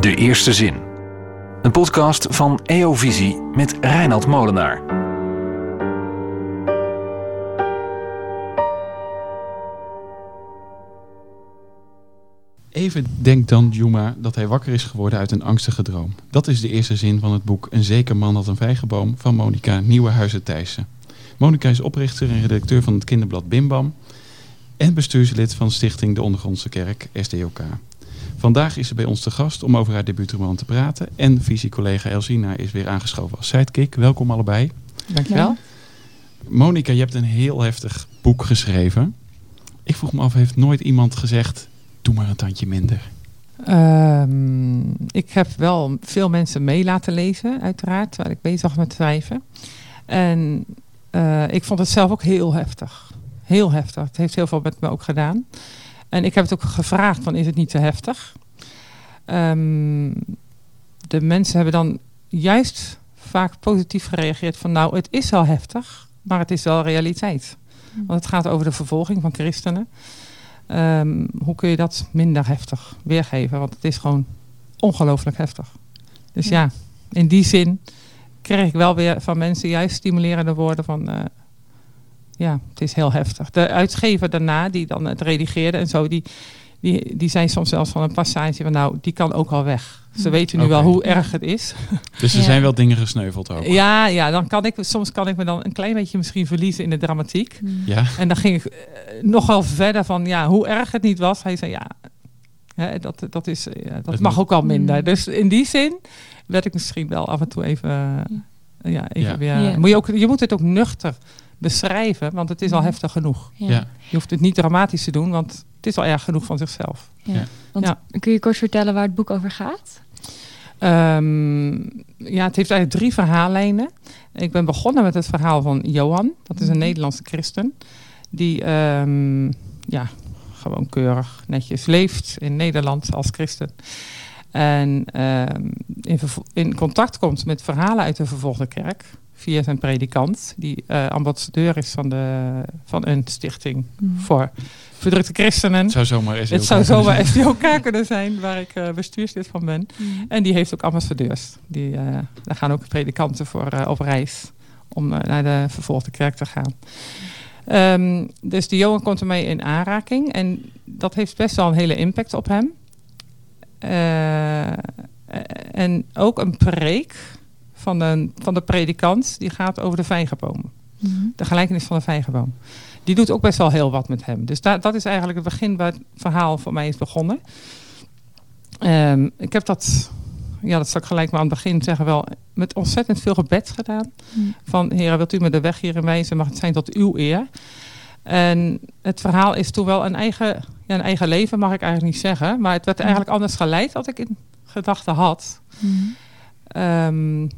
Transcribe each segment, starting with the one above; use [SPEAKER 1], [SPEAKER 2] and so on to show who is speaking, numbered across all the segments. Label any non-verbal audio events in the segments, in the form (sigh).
[SPEAKER 1] De Eerste Zin. Een podcast van EO Visie met Reinald Molenaar.
[SPEAKER 2] Even denkt dan Juma dat hij wakker is geworden uit een angstige droom. Dat is de eerste zin van het boek Een zeker man had een vijgenboom van Monika Nieuwenhuizen Thijssen. Monika is oprichter en redacteur van het kinderblad Bimbam en bestuurslid van Stichting De Ondergrondse Kerk, SDOK. Vandaag is ze bij ons te gast om over haar debuutroman te praten. En visiecollega Elsina is weer aangeschoven als sidekick. Welkom allebei.
[SPEAKER 3] Dankjewel.
[SPEAKER 2] Monika, je hebt een heel heftig boek geschreven. Ik vroeg me af, heeft nooit iemand gezegd, doe maar een tandje minder?
[SPEAKER 3] Ehm, ik heb wel veel mensen mee laten lezen, uiteraard, waar ik bezig was met schrijven. En uh, ik vond het zelf ook heel heftig. Heel heftig. Het heeft heel veel met me ook gedaan. En ik heb het ook gevraagd van is het niet te heftig? Um, de mensen hebben dan juist vaak positief gereageerd van nou het is wel heftig, maar het is wel realiteit. Want het gaat over de vervolging van christenen. Um, hoe kun je dat minder heftig weergeven? Want het is gewoon ongelooflijk heftig. Dus ja. ja, in die zin kreeg ik wel weer van mensen juist stimulerende woorden van... Uh, ja, het is heel heftig. De uitgever daarna, die dan het redigeerde en zo, die, die, die zei soms zelfs van een passage van nou, die kan ook al weg. Ze weten nu okay. wel hoe erg het is.
[SPEAKER 2] Dus er ja. zijn wel dingen gesneuveld ook.
[SPEAKER 3] Ja, ja dan kan ik, soms kan ik me dan een klein beetje misschien verliezen in de dramatiek.
[SPEAKER 2] Ja.
[SPEAKER 3] En dan ging ik uh, nogal verder van ja, hoe erg het niet was. Hij zei ja, hè, dat, dat, is, ja, dat mag ook al minder. Dus in die zin werd ik misschien wel af en toe even, uh, ja, even ja. weer... Ja. Moet je, ook, je moet het ook nuchter beschrijven, want het is al heftig genoeg.
[SPEAKER 2] Ja.
[SPEAKER 3] Je hoeft het niet dramatisch te doen, want het is al erg genoeg van zichzelf.
[SPEAKER 4] Ja. Want, kun je kort vertellen waar het boek over gaat?
[SPEAKER 3] Um, ja, het heeft eigenlijk drie verhaallijnen. Ik ben begonnen met het verhaal van Johan. Dat is een Nederlandse christen. Die um, ja, gewoon keurig netjes leeft in Nederland als christen. En um, in, in, contact komt met verhalen uit de vervolgde kerk. Via zijn predikant. Die uh, ambassadeur is van, de, van een stichting mm. voor verdrukte christenen.
[SPEAKER 2] Het zou zomaar SDOK,
[SPEAKER 3] het zou zomaar SDOK kunnen zijn, waar ik uh, bestuurslid van ben. Mm. En die heeft ook ambassadeurs. Die, uh, daar gaan ook predikanten voor uh, op reis om naar de vervolgde kerk te gaan. Um, dus die Johan komt ermee in aanraking. En dat heeft best wel een hele impact op hem. en ook een preek van de, van de predikant, die gaat over de vijgenboom. Mm. De gelijkenis van de vijgenboom die doet ook best wel heel wat met hem. Dus da dat is eigenlijk het begin waar het verhaal voor mij is begonnen. Um, ik heb dat, ja, dat zal ik gelijk maar aan het begin zeggen, wel met ontzettend veel gebed gedaan. Mm. Van, heren, wilt u me de weg hierin wijzen? Mag het zijn tot uw eer? En het verhaal is toen wel een eigen, ja, een eigen leven, mag ik eigenlijk niet zeggen. Maar het werd eigenlijk anders geleid dan ik in gedachten had. Mm. Um,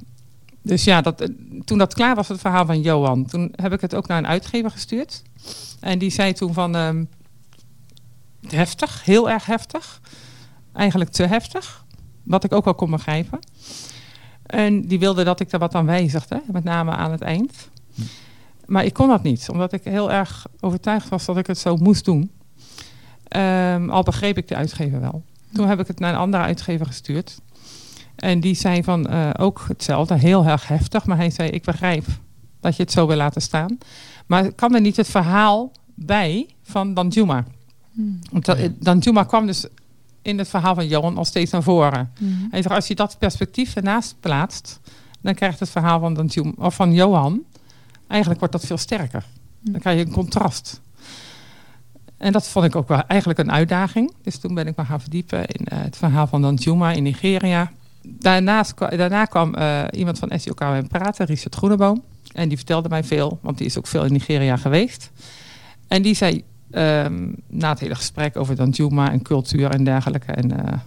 [SPEAKER 3] dus ja, dat, toen dat klaar was, het verhaal van Johan, toen heb ik het ook naar een uitgever gestuurd. En die zei toen van, um, heftig, heel erg heftig. Eigenlijk te heftig, wat ik ook wel kon begrijpen. En die wilde dat ik er wat aan wijzigde, met name aan het eind. Maar ik kon dat niet, omdat ik heel erg overtuigd was dat ik het zo moest doen. Um, al begreep ik de uitgever wel. Toen heb ik het naar een andere uitgever gestuurd. En die zei van uh, ook hetzelfde, heel erg heftig. Maar hij zei, ik begrijp dat je het zo wil laten staan. Maar kan er niet het verhaal bij van Danjuma? Hmm. Want dat, Danjuma kwam dus in het verhaal van Johan al steeds naar voren. Hmm. Hij zegt, als je dat perspectief ernaast plaatst... dan krijgt het verhaal van, Danjuma, of van Johan... eigenlijk wordt dat veel sterker. Hmm. Dan krijg je een contrast. En dat vond ik ook wel eigenlijk een uitdaging. Dus toen ben ik me gaan verdiepen in uh, het verhaal van Danjuma in Nigeria daarnaast, daarna kwam uh, iemand van SJOK met praten, Richard Groeneboom. En die vertelde mij veel, want die is ook veel in Nigeria geweest. En die zei um, na het hele gesprek over Danjuma en cultuur en dergelijke... en uh,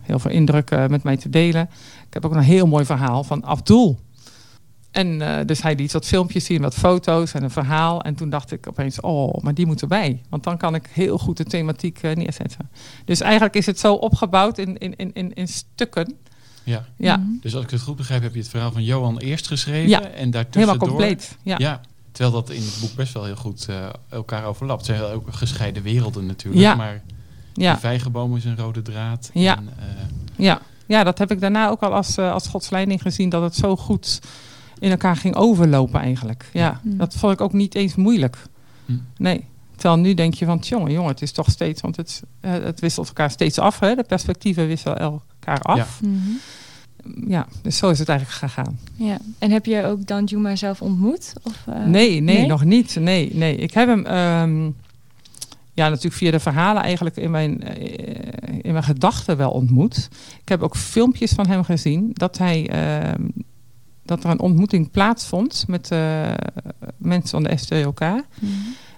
[SPEAKER 3] heel veel indrukken met mij te delen. Ik heb ook een heel mooi verhaal van Abdul. En uh, dus hij liet wat filmpjes zien, wat foto's en een verhaal. En toen dacht ik opeens, oh, maar die moet erbij. Want dan kan ik heel goed de thematiek neerzetten. Dus eigenlijk is het zo opgebouwd in, in, in, in stukken...
[SPEAKER 2] Ja.
[SPEAKER 3] ja.
[SPEAKER 2] Dus als ik het goed begrijp, heb je het verhaal van Johan eerst geschreven.
[SPEAKER 3] Ja.
[SPEAKER 2] En daartussen
[SPEAKER 3] Helemaal compleet. Ja.
[SPEAKER 2] ja. Terwijl dat in het boek best wel heel goed uh, elkaar overlapt. Het zijn ook gescheiden werelden natuurlijk.
[SPEAKER 3] Ja.
[SPEAKER 2] Maar
[SPEAKER 3] ja.
[SPEAKER 2] de vijgenboom is een rode draad.
[SPEAKER 3] Ja.
[SPEAKER 2] En, uh,
[SPEAKER 3] ja. ja, dat heb ik daarna ook al als, uh, als godsleiding gezien, dat het zo goed in elkaar ging overlopen eigenlijk. Ja,
[SPEAKER 4] Mm.
[SPEAKER 3] dat vond ik ook niet eens moeilijk.
[SPEAKER 2] Mm.
[SPEAKER 3] Nee. Terwijl nu denk je van, jongen, jongen, het is toch steeds, want het, eh, het wisselt elkaar steeds af. Hè? De perspectieven wisselen elkaar af.
[SPEAKER 4] Mhm.
[SPEAKER 3] Ja. dus zo is het eigenlijk gegaan.
[SPEAKER 4] Ja. En heb je ook Danjuma zelf ontmoet? Of, eh,
[SPEAKER 3] nee, nee, nog niet. Nee, nee. Ik heb hem, ehm, ja, natuurlijk via de verhalen eigenlijk in mijn, eh, in mijn gedachten wel ontmoet. Ik heb ook filmpjes van hem gezien dat hij, ehm, dat er een ontmoeting plaatsvond met eh, mensen van de SDOK.
[SPEAKER 4] Mhm.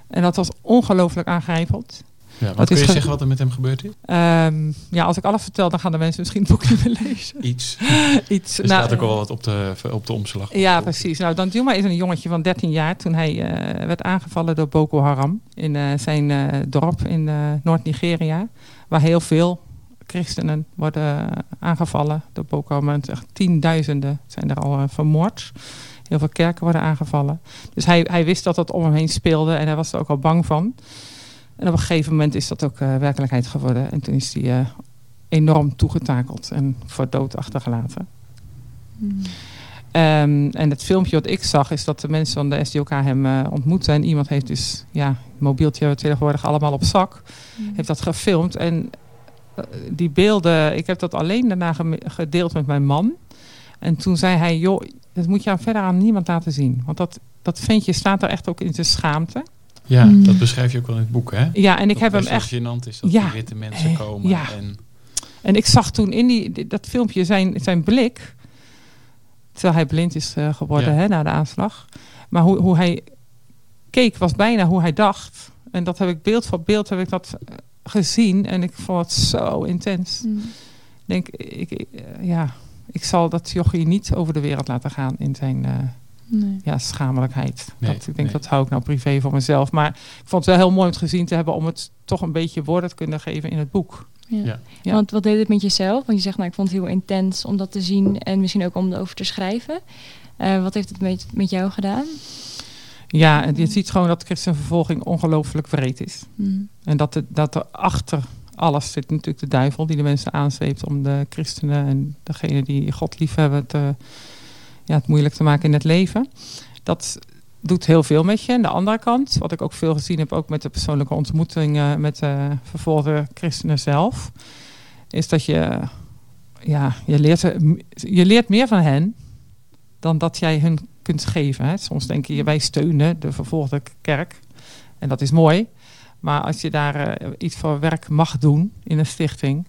[SPEAKER 3] En dat was ongelooflijk aangrijpend.
[SPEAKER 2] Ja, wat kun je
[SPEAKER 3] ge-
[SPEAKER 2] zeggen wat er met hem gebeurd is?
[SPEAKER 3] Ehm, ja, als ik alles vertel, dan gaan de mensen misschien het boek niet meer lezen.
[SPEAKER 2] Iets. (laughs)
[SPEAKER 3] Iets.
[SPEAKER 2] Er
[SPEAKER 3] nou,
[SPEAKER 2] staat ook al wat op de, op de omslag.
[SPEAKER 3] Ja, precies. Nou, Danjuma is een jongetje van 13 jaar toen hij eh, werd aangevallen door Boko Haram in eh, zijn eh, dorp in Noord-Nigeria, waar heel veel christenen worden aangevallen door Boko Haram. Tienduizenden zijn er al vermoord. Heel veel kerken worden aangevallen. Dus hij, hij wist dat dat om hem heen speelde en hij was er ook al bang van. En op een gegeven moment is dat ook eh, werkelijkheid geworden. En toen is hij eh, enorm toegetakeld en voor dood achtergelaten.
[SPEAKER 4] Mhm.
[SPEAKER 3] Ehm, en het filmpje wat ik zag is dat de mensen van de SDOK hem eh, ontmoeten. En iemand heeft dus, ja, mobieltje hebben we tegenwoordig allemaal op zak.
[SPEAKER 4] Mhm.
[SPEAKER 3] Heeft dat gefilmd. En die beelden, ik heb dat alleen daarna gedeeld met mijn man. En toen zei hij, joh, dat moet je aan verder aan niemand laten zien. Want dat, dat ventje staat er echt ook in zijn schaamte.
[SPEAKER 2] Ja,
[SPEAKER 4] Mm.
[SPEAKER 2] dat beschrijf je ook wel in het boek, hè?
[SPEAKER 3] Ja, en ik
[SPEAKER 2] Dat
[SPEAKER 3] heb hem echt...
[SPEAKER 2] gênant is dat
[SPEAKER 3] Ja.
[SPEAKER 2] die witte mensen
[SPEAKER 3] Eh,
[SPEAKER 2] komen.
[SPEAKER 3] ja.
[SPEAKER 2] En,
[SPEAKER 3] En ik zag toen in die, dat filmpje zijn, zijn blik. Terwijl hij blind is eh, geworden
[SPEAKER 2] Ja.
[SPEAKER 3] hè, na de aanslag. Maar hoe, hoe hij keek was bijna hoe hij dacht. En dat heb ik beeld voor beeld heb ik dat eh, gezien. En ik vond het zo intens. Ik denk, ik, ik, ja, ik zal dat jochie niet over de wereld laten gaan in zijn eh,
[SPEAKER 4] Nee.
[SPEAKER 3] ja, schamelijkheid.
[SPEAKER 2] Nee,
[SPEAKER 3] dat, ik denk,
[SPEAKER 2] nee.
[SPEAKER 3] dat hou ik nou privé voor mezelf. Maar ik vond het wel heel mooi om het gezien te hebben... om het toch een beetje woorden te kunnen geven in het boek.
[SPEAKER 4] Ja.
[SPEAKER 2] Ja.
[SPEAKER 3] Ja.
[SPEAKER 4] Want wat deed het met jezelf? Want je zegt, nou, ik vond het heel intens om dat te zien en misschien ook om erover te schrijven. Eh, wat heeft het met, met jou gedaan?
[SPEAKER 3] Ja, je ziet gewoon dat christenvervolging ongelooflijk wreed is.
[SPEAKER 4] Mhm.
[SPEAKER 3] En dat, dat er achter alles zit natuurlijk de duivel... die de mensen aanzweept om de christenen... en degene die God liefhebben... Te, ja, het moeilijk te maken in het leven. Dat doet heel veel met je. En de andere kant, wat ik ook veel gezien heb... ook met de persoonlijke ontmoetingen... met de vervolgde christenen zelf... is dat je... Ja, je leert, er- je leert meer van hen... dan dat jij hun kunt geven. Hè. Soms denk je, wij steunen de vervolgde kerk. En dat is mooi. Maar als je daar eh, iets voor werk mag doen in een stichting,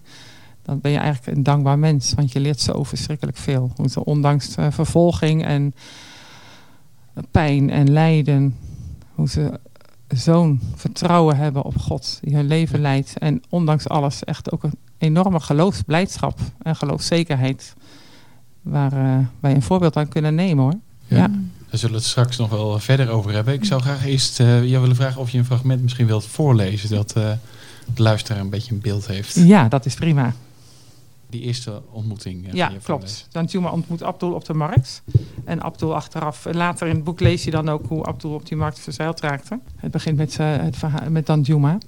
[SPEAKER 3] dan ben je eigenlijk een dankbaar mens. Want je leert zo verschrikkelijk veel. Hoe ze ondanks eh, vervolging en pijn en lijden, hoe ze zo'n vertrouwen hebben op God die hun leven leidt. En ondanks alles echt ook een enorme geloofsblijdschap en geloofszekerheid. Waar eh, wij een voorbeeld aan kunnen nemen hoor.
[SPEAKER 2] Ja.
[SPEAKER 3] Ja.
[SPEAKER 2] Daar zullen we het straks nog wel verder over hebben. Ik zou graag eerst eh, jou willen vragen of je een fragment misschien wilt voorlezen. Dat eh, de luisteraar een beetje een beeld heeft.
[SPEAKER 3] Ja, dat is prima.
[SPEAKER 2] Die eerste ontmoeting. eh,
[SPEAKER 3] Ja,
[SPEAKER 2] je
[SPEAKER 3] klopt.
[SPEAKER 2] voorleest.
[SPEAKER 3] Danjuma ontmoet Abdul op de markt. En Abdul achteraf, later in het boek lees je dan ook hoe Abdul op die markt verzeild raakte. Het begint met, eh, het verhaal, met Danjuma.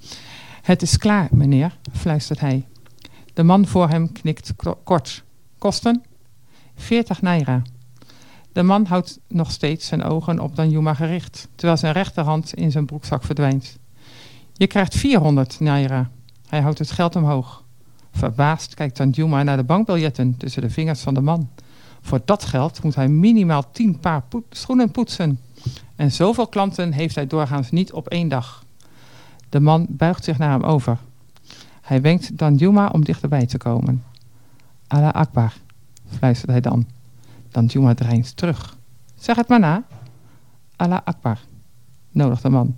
[SPEAKER 3] Het is klaar, meneer, fluistert hij. De man voor hem knikt kort. Kosten? 40 naira. De man houdt nog steeds zijn ogen op Danjuma gericht, terwijl zijn rechterhand in zijn broekzak verdwijnt. Je krijgt 400 naira. Hij houdt het geld omhoog. Verbaasd kijkt Danjuma naar de bankbiljetten tussen de vingers van de man. Voor dat geld moet hij minimaal 10 paar schoenen poetsen. En zoveel klanten heeft hij doorgaans niet op één dag. De man buigt zich naar hem over. Hij wenkt Danjuma om dichterbij te komen. Allah Akbar, fluistert hij dan. Danjuma dreigt terug. Zeg het maar na. Allah Akbar, nodigt de man.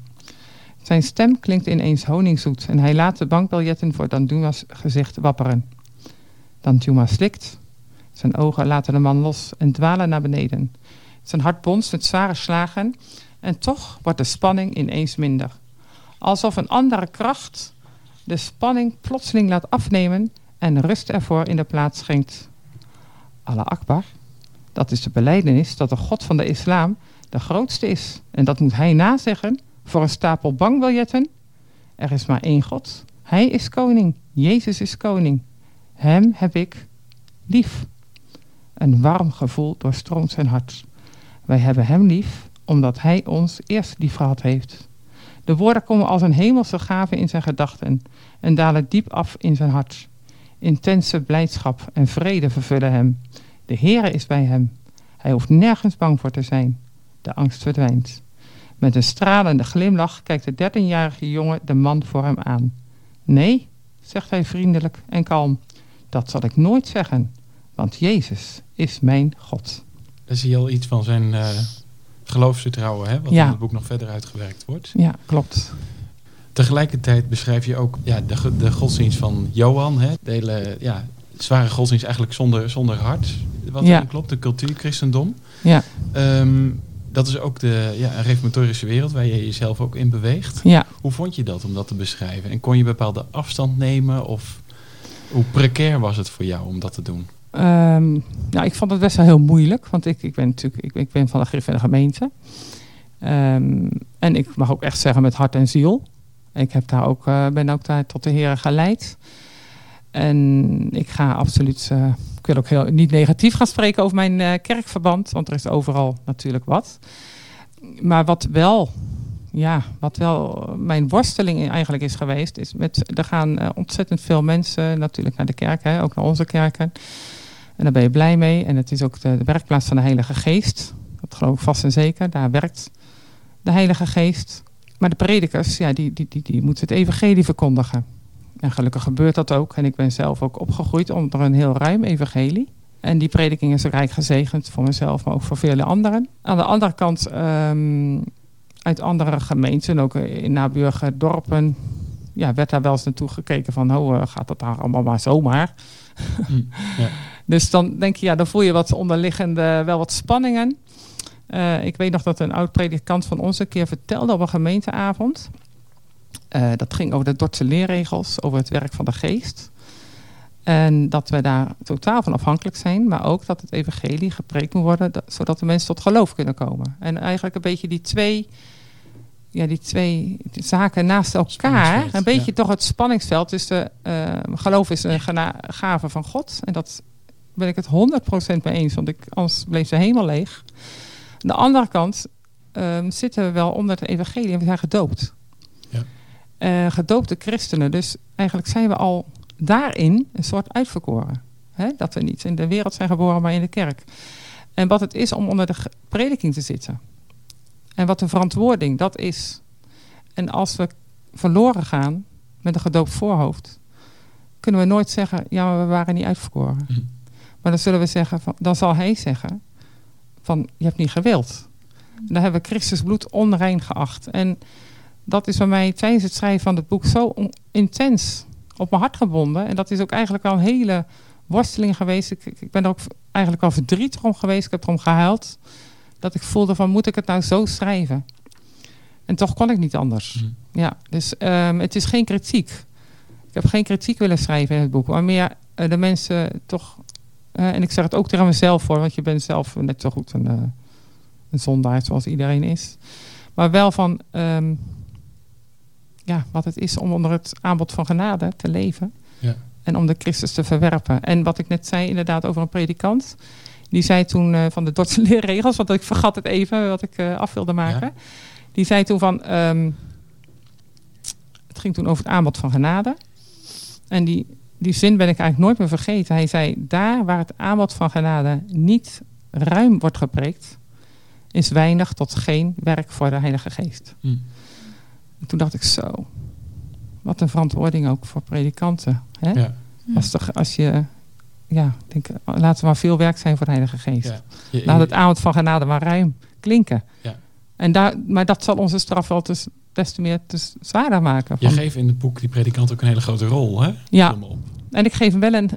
[SPEAKER 3] Zijn stem klinkt ineens honingzoet en hij laat de bankbiljetten voor Danjuma's gezicht wapperen. Danjuma slikt. Zijn ogen laten de man los en dwalen naar beneden. Zijn hart bonst met zware slagen en toch wordt de spanning ineens minder. Alsof een andere kracht de spanning plotseling laat afnemen en rust ervoor in de plaats schenkt. Allah Akbar, dat is de beleidenis dat de God van de islam de grootste is. En dat moet hij nazeggen voor een stapel bankbiljetten. Er is maar één God. Hij is koning. Jezus is koning. Hem heb ik lief. Een warm gevoel doorstroomt zijn hart. Wij hebben hem lief, omdat hij ons eerst lief gehad heeft. De woorden komen als een hemelse gave in zijn gedachten en dalen diep af in zijn hart. Intense blijdschap en vrede vervullen hem. De Heere is bij hem. Hij hoeft nergens bang voor te zijn. De angst verdwijnt. Met een stralende glimlach kijkt de dertienjarige jongen de man voor hem aan. Nee, zegt hij vriendelijk en kalm, dat zal ik nooit zeggen, want Jezus is mijn God.
[SPEAKER 2] Daar zie je al iets van zijn uh, geloofsvertrouwen, hè, wat
[SPEAKER 3] Ja.
[SPEAKER 2] in het boek nog verder uitgewerkt wordt.
[SPEAKER 3] Ja, klopt.
[SPEAKER 2] Tegelijkertijd beschrijf je ook ja, de, de godsdienst van Johan. Hè? De hele ja, zware godsdienst eigenlijk zonder, zonder hart. Wat
[SPEAKER 3] Ja.
[SPEAKER 2] klopt, de cultuurchristendom.
[SPEAKER 3] Ja,
[SPEAKER 2] Ehm, dat is ook de ja, een reformatorische wereld waar je jezelf ook in beweegt.
[SPEAKER 3] ja.
[SPEAKER 2] Hoe vond je dat om dat te beschrijven? En kon je bepaalde afstand nemen? Of hoe precair was het voor jou om dat te doen?
[SPEAKER 3] Ehm, nou, ik vond het best wel heel moeilijk, want ik, ik ben natuurlijk ik, ik ben van de Griffin gemeente. Ehm, en ik mag ook echt zeggen met hart en ziel. Ik heb daar ook, eh, ben ook daar tot de Heer geleid. En ik ga absoluut, eh, ik wil ook heel, niet negatief gaan spreken over mijn eh, kerkverband, want er is overal natuurlijk wat. Maar wat wel, ja, wat wel mijn worsteling eigenlijk is geweest, is met, er gaan eh, ontzettend veel mensen natuurlijk naar de kerk, hè, ook naar onze kerken. En daar ben je blij mee. En het is ook de, de werkplaats van de Heilige Geest. Dat geloof ik vast en zeker. Daar werkt de Heilige Geest. Maar de predikers, ja, die, die, die, die moeten het evangelie verkondigen. En gelukkig gebeurt dat ook. En ik ben zelf ook opgegroeid onder een heel ruim evangelie. En die prediking is rijk gezegend voor mezelf, maar ook voor vele anderen. Aan de andere kant, ehm, uit andere gemeenten, ook in naburige dorpen, ja, werd daar wel eens naartoe gekeken van, oh, eh, gaat dat daar allemaal maar zomaar?
[SPEAKER 2] Ja. (laughs)
[SPEAKER 3] Dus dan denk je, ja, dan voel je wat onderliggende, wel wat spanningen. Eh, ik weet nog dat een oud predikant van ons een keer vertelde op een gemeenteavond. Eh, dat ging over de Dordtse leerregels, over het werk van de geest. En dat we daar totaal van afhankelijk zijn, maar ook dat het evangelie gepreekt moet worden, dat- zodat de mensen tot geloof kunnen komen. En eigenlijk een beetje die twee, ja, die twee zaken naast elkaar, een beetje
[SPEAKER 2] ja.
[SPEAKER 3] toch het spanningsveld tussen eh, geloof is een gave van God. En dat ben ik het 100% mee eens, want ik, anders bleef de hemel leeg. Aan de andere kant ehm, zitten we wel onder het evangelie en we zijn gedoopt.
[SPEAKER 2] Ja.
[SPEAKER 3] Eh, gedoopte christenen. Dus eigenlijk zijn we al daarin een soort uitverkoren. Hè? Dat we niet in de wereld zijn geboren, maar in de kerk. En wat het is om onder de prediking te zitten. En wat de verantwoording dat is. En als we verloren gaan met een gedoopt voorhoofd, kunnen we nooit zeggen, ja, maar we waren niet uitverkoren.
[SPEAKER 2] Mhm.
[SPEAKER 3] Maar dan zullen we zeggen, van, dan zal hij zeggen, van je hebt niet gewild. Dan hebben we Christus bloed onrein geacht. En dat is bij mij tijdens het schrijven van het boek zo intens op mijn hart gebonden. En dat is ook eigenlijk al een hele worsteling geweest. Ik, ik ik ben er ook eigenlijk al verdrietig om geweest. Ik heb erom gehuild. Dat ik voelde van, moet ik het nou zo schrijven? En toch kon ik niet anders.
[SPEAKER 2] Mhm.
[SPEAKER 3] Ja, dus ehm, het is geen kritiek. Ik heb geen kritiek willen schrijven in het boek. Maar meer eh, de mensen toch... eh, en ik zeg het ook tegen mezelf voor. Want je bent zelf net zo goed een, eh, een zondaar zoals iedereen is. Maar wel van... ehm, ja, wat het is om onder het aanbod van genade te leven.
[SPEAKER 2] Ja.
[SPEAKER 3] En om de Christus te verwerpen. En wat ik net zei inderdaad over een predikant. Die zei toen eh, van de Dordtse (laughs) leerregels. Want ik vergat het even wat ik eh, af wilde maken. Die zei toen van... ehm, het ging toen over het aanbod van genade. En die, die zin ben ik eigenlijk nooit meer vergeten. Hij zei, daar waar het aanbod van genade niet ruim wordt gepreekt... is weinig tot geen werk voor de Heilige Geest.
[SPEAKER 2] Mhm.
[SPEAKER 3] En toen dacht ik zo... Wat een verantwoording ook voor predikanten. Hè?
[SPEAKER 2] Ja.
[SPEAKER 3] Als, toch, als je... Ja, denk, laten we maar veel werk zijn voor de Heilige Geest.
[SPEAKER 2] Ja. Je-
[SPEAKER 3] Laat het aanbod van genade maar ruim klinken.
[SPEAKER 2] Ja.
[SPEAKER 3] En daar, maar dat zal onze straf wel dus des te meer te s- zwaarder maken.
[SPEAKER 2] Je geeft in het boek die predikant ook een hele grote rol, hè?
[SPEAKER 3] Ja. En ik geef hem wel een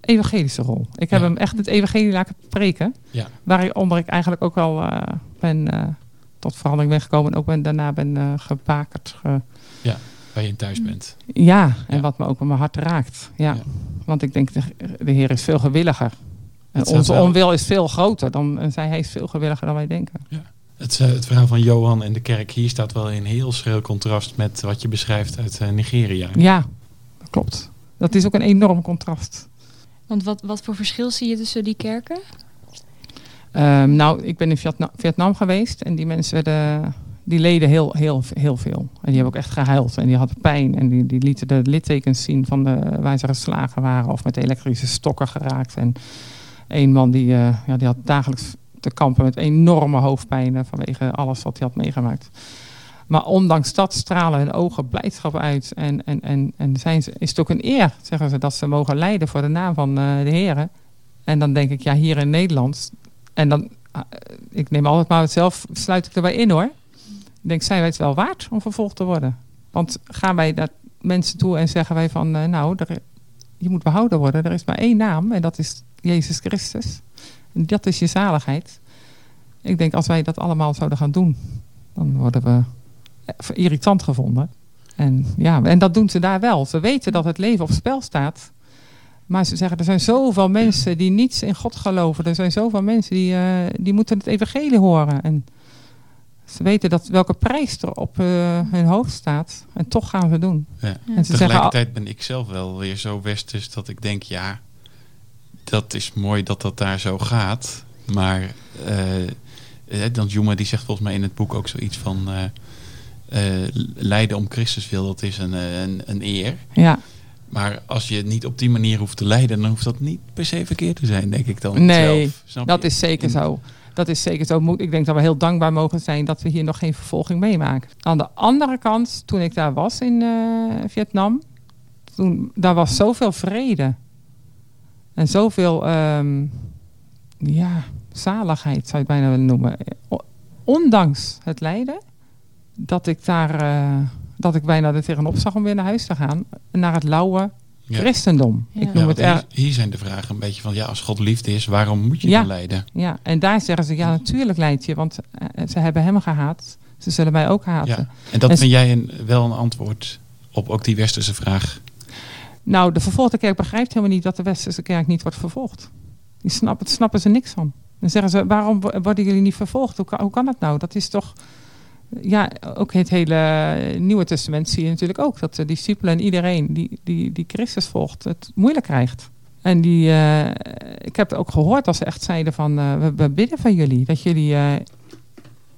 [SPEAKER 3] evangelische rol. Ik heb
[SPEAKER 2] Ja.
[SPEAKER 3] hem echt het evangelie laten preken.
[SPEAKER 2] Ja.
[SPEAKER 3] Waaronder ik eigenlijk ook al eh, ben, eh, tot verandering ben gekomen. En ook ben, daarna ben eh gebakerd. ge-
[SPEAKER 2] Waar je in thuis bent.
[SPEAKER 3] ja, en
[SPEAKER 2] Ja.
[SPEAKER 3] wat me ook in mijn hart raakt. Ja.
[SPEAKER 2] Ja.
[SPEAKER 3] Want ik denk, de, de Heer is veel gewilliger. En onze
[SPEAKER 2] wel-
[SPEAKER 3] onwil is veel groter. Dan, en zij, hij is veel gewilliger dan wij denken.
[SPEAKER 2] Het, eh, het verhaal van Johan en de kerk hier staat wel in heel schril contrast met wat je beschrijft uit eh, Nigeria.
[SPEAKER 3] Ja, dat klopt. Dat is ook een enorm contrast.
[SPEAKER 4] Want wat, wat voor verschil zie je tussen die kerken?
[SPEAKER 3] Ehm, nou, ik ben in Vietnam, geweest en die mensen werden, die leden heel, heel, heel veel. En die hebben ook echt gehuild en die hadden pijn en die, die lieten de littekens zien van de, waar ze geslagen waren of met elektrische stokken geraakt. En een man die, eh, ja, die had dagelijks te kampen met enorme hoofdpijnen vanwege alles wat hij had meegemaakt. Maar ondanks dat stralen hun ogen blijdschap uit. En, en, en, en zijn ze, is het ook een eer, zeggen ze, dat ze mogen leiden voor de naam van uh, de heren. En dan denk ik, ja, hier in Nederland. En dan, uh, ik neem altijd maar zelf, sluit ik erbij in hoor. Ik denk, zijn wij het wel waard om vervolgd te worden? Want gaan wij naar mensen toe en zeggen wij van, uh, nou, je moet behouden worden. Er is maar één naam en dat is Jezus Christus. En dat is je zaligheid. Ik denk, als wij dat allemaal zouden gaan doen, dan worden we irritant gevonden. En, ja, en dat doen ze daar wel. Ze weten dat het leven op spel staat. Maar ze zeggen, er zijn zoveel mensen die niets in God geloven. Er zijn zoveel mensen die, uh, die moeten het evangelie horen. En ze weten dat welke prijs er op uh, hun hoofd staat. En toch gaan ze doen.
[SPEAKER 2] Ja. En ze Tegelijkertijd zeggen, ben ik zelf wel weer zo westers dat ik denk, ja, dat is mooi dat dat daar zo gaat. Maar uh, Dan Juma die zegt volgens mij in het boek ook zoiets van... Uh, lijden om Christus wil, dat is een, een, een eer.
[SPEAKER 3] Ja.
[SPEAKER 2] Maar als je het niet op die manier hoeft te lijden, dan hoeft dat niet per se verkeerd te zijn, denk ik dan.
[SPEAKER 3] Nee,
[SPEAKER 2] zelf.
[SPEAKER 3] dat is zeker zo. Dat is zeker zo. Ik denk dat we heel dankbaar mogen zijn dat we hier nog geen vervolging meemaken. Aan de andere kant, toen ik daar was in uh, Vietnam, toen, daar was zoveel vrede. En zoveel, um, ja, zaligheid zou je het bijna willen noemen. Ondanks het lijden dat ik daar uh, dat ik bijna er tegenop zag om weer naar huis te gaan. Naar het lauwe ja. christendom.
[SPEAKER 4] Ja.
[SPEAKER 3] Ik noem
[SPEAKER 2] Ja,
[SPEAKER 3] het
[SPEAKER 2] hier,
[SPEAKER 3] er,
[SPEAKER 2] hier zijn de vragen een beetje van, ja, als God liefde is, waarom moet je
[SPEAKER 3] Ja.
[SPEAKER 2] dan lijden?
[SPEAKER 3] ja, en daar zeggen ze, ja natuurlijk leid je, want eh, ze hebben hem gehaat. Ze zullen mij ook haten.
[SPEAKER 2] Ja. En dat
[SPEAKER 3] En-
[SPEAKER 2] vind jij een, wel een antwoord op ook die westerse vraag.
[SPEAKER 3] Nou, de vervolgde kerk begrijpt helemaal niet dat de westerse kerk niet wordt vervolgd. Die snappen, daar snappen ze niks van. Dan zeggen ze, waarom wo- worden jullie niet vervolgd? Hoe kan, hoe kan dat nou? Dat is toch... Ja, ook het hele Nieuwe Testament zie je natuurlijk ook. Dat de discipelen en iedereen die, die, die Christus volgt het moeilijk krijgt. En die, eh, ik heb ook gehoord dat ze echt zeiden van... eh, we, we bidden van jullie dat jullie eh,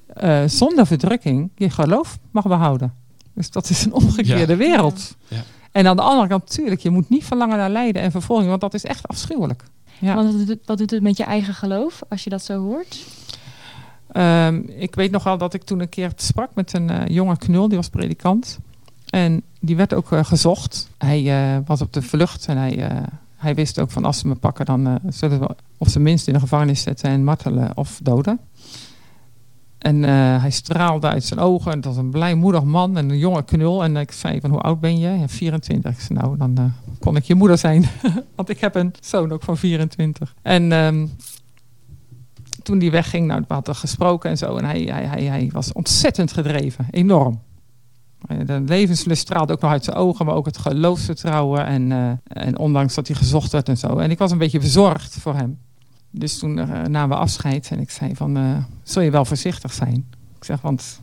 [SPEAKER 3] eh, zonder verdrukking je geloof mag behouden. Dus dat is een omgekeerde
[SPEAKER 2] Ja.
[SPEAKER 3] wereld.
[SPEAKER 2] Ja.
[SPEAKER 3] En aan de andere kant natuurlijk, je moet niet verlangen naar lijden en vervolging, want dat is echt afschuwelijk. Ja.
[SPEAKER 4] Want wat doet, wat doet het met je eigen geloof als je dat zo hoort?
[SPEAKER 3] Ehm, ik weet nog dat ik toen een keer sprak met een eh, jonge knul, die was predikant. En die werd ook eh, gezocht. Hij eh, was op de vlucht en hij, hij wist ook van als ze me pakken, dan zullen we op zijn minst in de gevangenis zetten en martelen of doden. En hij straalde uit zijn ogen. En het was een blijmoedig man en een jonge knul. En ik zei van hoe oud ben je? Ja, 24. Ik zei, nou, dan kon ik je moeder zijn. (laughs) Want ik heb een zoon ook van 24. En ehm, toen die wegging, nou, we hadden gesproken en zo. En hij, hij, hij, was ontzettend gedreven. Enorm. Eh, De levenslust straalde ook nog uit zijn ogen, maar ook het geloofsvertrouwen. En, eh, en ondanks dat hij gezocht werd en zo. En ik was een beetje bezorgd voor hem. Dus toen eh, namen we afscheid en ik zei van, zul je wel voorzichtig zijn? Ik zeg, want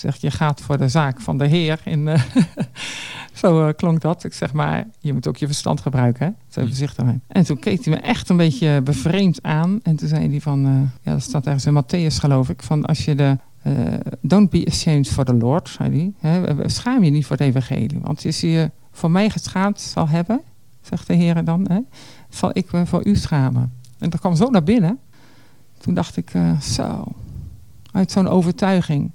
[SPEAKER 3] zeg, je gaat voor de zaak van de Heer. In, eh, (laughs) zo eh, klonk dat. Ik zeg, maar je moet ook je verstand gebruiken. Hè? Voorzichtig zijn. En toen keek hij me echt een beetje bevreemd aan. En toen zei hij van, eh, ja, dat staat ergens in Matthäus geloof ik. Van als je de, don't be ashamed for the Lord, zei hij. Hè? Schaam je niet voor het evangelie. Want als je je voor mij geschaamd zal hebben, zegt de Heer dan, hè, zal ik me voor u schamen. En dat kwam zo naar binnen. Toen dacht ik, zo, uit zo'n overtuiging.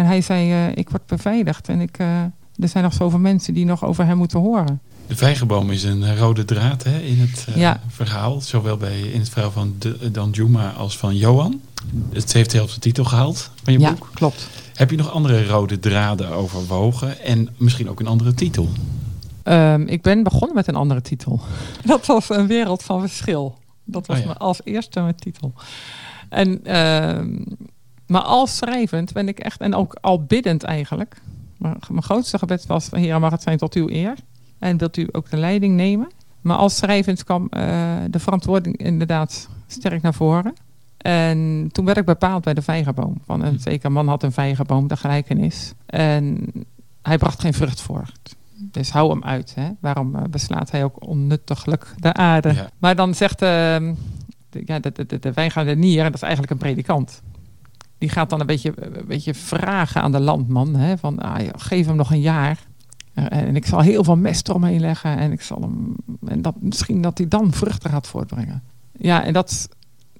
[SPEAKER 3] En hij zei, eh, ik word beveiligd en ik, eh, er zijn nog zoveel mensen die nog over hem moeten horen.
[SPEAKER 2] De vijgenboom is een eh, rode draad hè, in het
[SPEAKER 3] Ja.
[SPEAKER 2] verhaal. Zowel bij, in het verhaal van de, Danjuma als van Johan. Het heeft heel de titel gehaald van je
[SPEAKER 3] ja,
[SPEAKER 2] boek.
[SPEAKER 3] klopt.
[SPEAKER 2] Heb je nog andere rode draden overwogen? En misschien ook een andere titel?
[SPEAKER 3] Ehm, ik ben begonnen met een andere titel. (laughs) Dat was een wereld van verschil. Dat was
[SPEAKER 2] Oh ja.
[SPEAKER 3] mijn als eerste mijn titel. En, ehm, maar als schrijvend ben ik echt, en ook al biddend eigenlijk. Maar mijn grootste gebed was, Heer, mag het zijn tot uw eer. En wilt u ook de leiding nemen. Maar als schrijvend kwam eh, de verantwoording inderdaad sterk naar voren. En toen werd ik bepaald bij de vijgenboom. Van een zeker man had een vijgenboom, de gelijkenis. En hij bracht geen vrucht voort. Dus hou hem uit. Hè? Waarom eh, beslaat hij ook onnuttiglijk de aarde?
[SPEAKER 2] Ja.
[SPEAKER 3] Maar dan zegt ehm, de, ja, de, de, de, de en dat is eigenlijk een predikant. Die gaat dan een beetje, een beetje vragen aan de landman. Hè, van, ah, geef hem nog een jaar. En ik zal heel veel mest eromheen leggen. En ik zal hem. En dat, misschien dat hij dan vruchten gaat voortbrengen. Ja, en dat.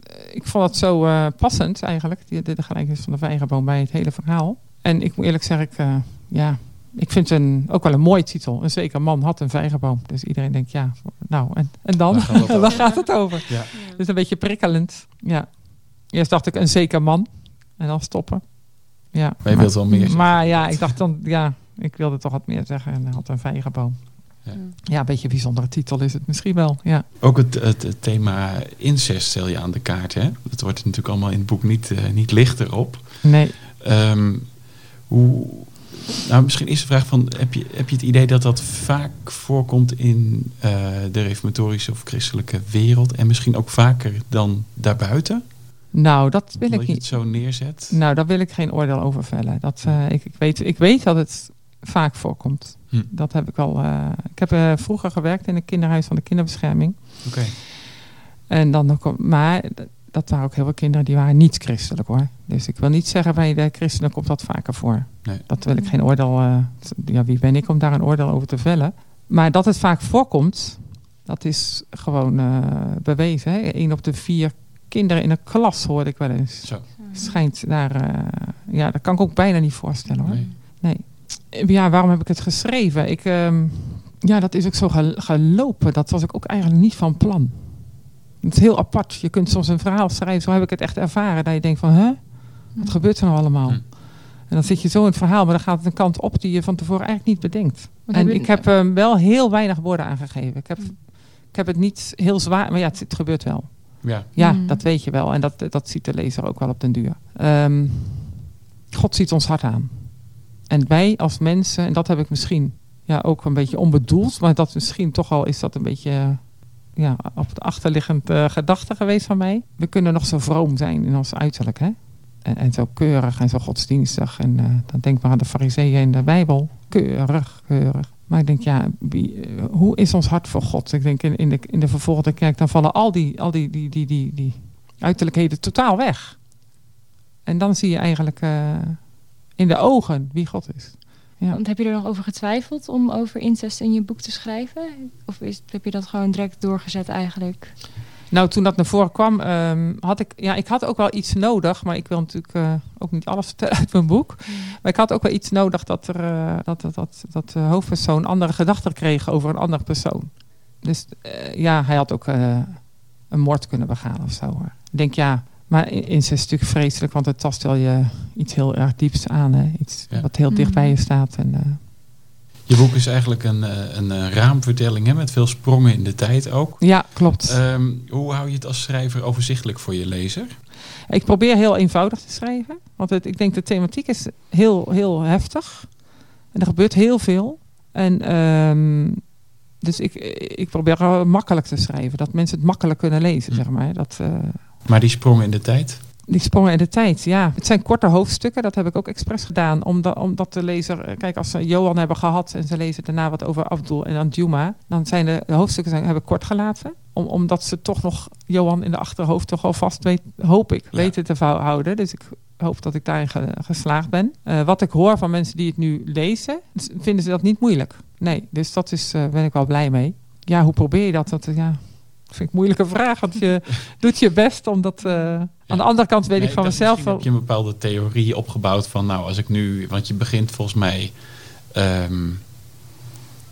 [SPEAKER 3] eh, Ik vond dat zo eh, passend eigenlijk. Die, de, gelijkenis van de vijgenboom bij het hele verhaal. En ik moet eerlijk zeggen, ik, eh, ja, ik vind het een, ook wel een mooie titel. Een zeker man had een vijgenboom. Dus iedereen denkt, ja, nou, en, en dan?
[SPEAKER 2] Waar gaat het (laughs) over?
[SPEAKER 3] Gaat het over?
[SPEAKER 2] Ja.
[SPEAKER 3] Dus een beetje prikkelend. Ja. Eerst dacht ik een zeker man. En dan stoppen. Ja.
[SPEAKER 2] Maar je wilt wel meer.
[SPEAKER 3] Maar ja, ik dacht dan, ja, ik wilde toch wat meer zeggen. En had een vijgenboom.
[SPEAKER 2] Ja.
[SPEAKER 3] Ja, een beetje een bijzondere titel is het misschien wel. Ja.
[SPEAKER 2] Ook het, het, het thema incest stel je aan de kaart. Hè? Dat wordt natuurlijk allemaal in het boek niet, eh, niet lichter op.
[SPEAKER 3] Nee.
[SPEAKER 2] Ehm, hoe, nou, misschien is de vraag van, heb je, heb je het idee dat dat vaak voorkomt in eh, de reformatorische of christelijke wereld en misschien ook vaker dan daarbuiten?
[SPEAKER 3] Nou, dat wil
[SPEAKER 2] Omdat
[SPEAKER 3] ik
[SPEAKER 2] je
[SPEAKER 3] niet.
[SPEAKER 2] het zo neerzet?
[SPEAKER 3] Nou, daar wil ik geen oordeel over vellen. Dat, eh, ik, ik, weet, ik weet dat het vaak voorkomt.
[SPEAKER 2] Hm.
[SPEAKER 3] Dat heb ik al. eh, ik heb eh, vroeger gewerkt in een kinderhuis van de kinderbescherming.
[SPEAKER 2] Oké.
[SPEAKER 3] En dan, ook- maar dat waren ook heel veel kinderen die waren niet christelijk hoor. Dus ik wil niet zeggen bij de christenen komt dat vaker voor.
[SPEAKER 2] Nee.
[SPEAKER 3] Dat wil ik geen oordeel. ja, wie ben ik om daar een oordeel over te vellen? Maar dat het vaak voorkomt, dat is gewoon bewezen. Hè? Eén op de vier kinderen in een klas hoorde ik wel eens.
[SPEAKER 2] Zo.
[SPEAKER 3] Schijnt daar. eh, ja, dat kan ik ook bijna niet voorstellen hoor.
[SPEAKER 2] Nee.
[SPEAKER 3] Ja, waarom heb ik het geschreven? Ik, ehm, ja, dat is ook zo gel- gelopen. Dat was ik ook eigenlijk niet van plan. Het is heel apart. Je kunt soms een verhaal schrijven. Zo heb ik het echt ervaren. Dat je denkt van, hè? Wat gebeurt er nou allemaal?
[SPEAKER 2] Hm.
[SPEAKER 3] En dan zit je zo in het verhaal, maar dan gaat het een kant op die je van tevoren eigenlijk niet bedenkt.
[SPEAKER 4] Wat
[SPEAKER 3] en
[SPEAKER 4] heb je-
[SPEAKER 3] ik heb hem wel heel weinig woorden aangegeven. Ik heb,
[SPEAKER 4] Hm.
[SPEAKER 3] ik heb het niet heel zwaar, maar ja, het, het gebeurt wel.
[SPEAKER 2] Ja.
[SPEAKER 3] Ja,
[SPEAKER 4] Mm.
[SPEAKER 3] dat weet je wel. En dat, dat ziet de lezer ook wel op den duur. Ehm, God ziet ons hart aan. En wij als mensen, en dat heb ik misschien ja, ook een beetje onbedoeld, maar dat misschien toch al is dat een beetje ja, op het achterliggend eh, gedachte geweest van mij. We kunnen nog zo vroom zijn in ons uiterlijk, hè? En, en zo keurig en zo godsdienstig. En eh, dan denk maar aan de fariseeën in de Bijbel. Keurig, keurig. Maar ik denk, ja, eh, hoe is ons hart voor God? Ik denk in, in, de, in de vervolgde kerk, dan vallen al die, al die, die, die, die, die uiterlijkheden totaal weg. En dan zie je eigenlijk eh, in de ogen wie God is. Ja.
[SPEAKER 4] Want heb je er nog over getwijfeld om over incest in je boek te schrijven? Of is, heb je dat gewoon direct doorgezet eigenlijk?
[SPEAKER 3] Nou, toen dat naar voren kwam, ehm, had ik, ja, ik had ook wel iets nodig, maar ik wil natuurlijk eh, ook niet alles vertellen uit mijn boek. Maar ik had ook wel iets nodig dat, er, eh, dat, dat, dat, dat de hoofdpersoon andere gedachten kreeg over een andere persoon. Dus eh, ja, hij had ook eh, een moord kunnen begaan of zo. Hoor. Ik denk ja, maar in- incest is natuurlijk vreselijk, want het tast wel je iets heel erg dieps aan. Hè? Iets
[SPEAKER 2] Ja.
[SPEAKER 3] wat heel dicht bij je staat. En, eh,
[SPEAKER 2] Je boek is eigenlijk een, eh, een eh, raamvertelling hè, met veel sprongen in de tijd ook.
[SPEAKER 3] ja, klopt.
[SPEAKER 2] Ehm, hoe hou je het als schrijver overzichtelijk voor je lezer?
[SPEAKER 3] Ik probeer heel eenvoudig te schrijven. Want het, ik denk de thematiek is heel, heel heftig. En er gebeurt heel veel. En ehm, dus ik, ik probeer makkelijk te schrijven. Dat mensen het makkelijk kunnen lezen,
[SPEAKER 2] Hm.
[SPEAKER 3] zeg maar. Dat, eh,
[SPEAKER 2] Maar die sprongen in de tijd?
[SPEAKER 3] Die sprongen in de tijd, ja. Het zijn korte hoofdstukken. Dat heb ik ook expres gedaan. Omdat, omdat de lezer... eh, Kijk, als ze Johan hebben gehad... en ze lezen daarna wat over Abdul en dan Juma... dan zijn de, de hoofdstukken zijn, heb ik kort gelaten. Om, omdat ze toch nog Johan in de achterhoofd... toch al vast weet, hoop ik,
[SPEAKER 2] Ja.
[SPEAKER 3] weten te houden. Dus ik hoop dat ik daarin ge- geslaagd ben. Eh, wat ik hoor van mensen die het nu lezen... vinden ze dat niet moeilijk. Nee, dus dat is, eh, ben ik wel blij mee. Ja, hoe probeer je dat? dat ja, dat vind ik een moeilijke vraag. Want je (laughs) doet je best om dat... eh, Aan de andere kant weet
[SPEAKER 2] Nee,
[SPEAKER 3] ik van mezelf... wel-
[SPEAKER 2] heb je een bepaalde theorie opgebouwd van, nou, als ik nu, want je begint volgens mij. ehm,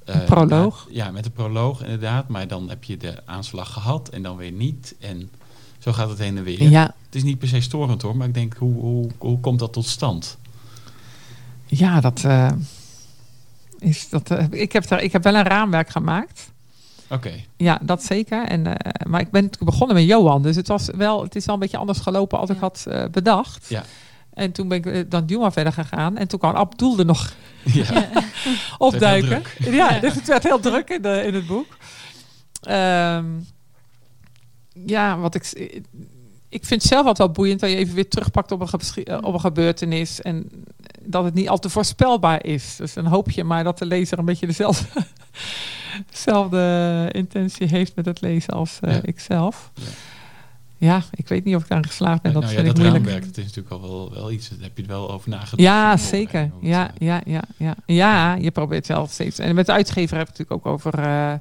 [SPEAKER 2] eh,
[SPEAKER 3] proloog.
[SPEAKER 2] Ja, ja, met een proloog inderdaad. Maar dan heb je de aanslag gehad en dan weer niet. En zo gaat het heen en weer.
[SPEAKER 3] Ja,
[SPEAKER 2] Het is niet per se storend hoor, maar ik denk, hoe, hoe, hoe komt dat tot stand?
[SPEAKER 3] ja dat eh, is dat. ik, heb daar, ik heb wel een raamwerk gemaakt.
[SPEAKER 2] Oké,
[SPEAKER 3] Ja, dat zeker. En, eh, maar ik ben natuurlijk begonnen met Johan. Dus het, was wel, het is wel een beetje anders gelopen als ik had eh, bedacht.
[SPEAKER 2] Ja.
[SPEAKER 3] En toen ben ik eh, dan Juma verder gegaan. En toen kwam Abdul er nog (laughs)
[SPEAKER 2] ja.
[SPEAKER 3] opduiken. (laughs) Ja, dus het werd heel druk in, de, in het boek. Ehm, ja, wat ik... Ik vind het zelf altijd wel boeiend dat je even weer terugpakt op een, op een gebeurtenis. En dat het niet al te voorspelbaar is. Dus dan hoop je maar dat de lezer een beetje dezelfde, dezelfde intentie heeft met het lezen als uh,
[SPEAKER 2] Ja.
[SPEAKER 3] ik zelf.
[SPEAKER 2] Ja.
[SPEAKER 3] Ja, ik weet niet of ik daar geslaagd ben. Dat
[SPEAKER 2] nou ja,
[SPEAKER 3] vind
[SPEAKER 2] dat
[SPEAKER 3] ik moeilijk.
[SPEAKER 2] dat is natuurlijk al wel, wel iets. Daar heb je er wel over nagedacht.
[SPEAKER 3] Ja, zeker. Ja,
[SPEAKER 2] het, eh,
[SPEAKER 3] ja, ja, ja. ja, je probeert zelf steeds. En met de uitgever heb ik natuurlijk ook over eh,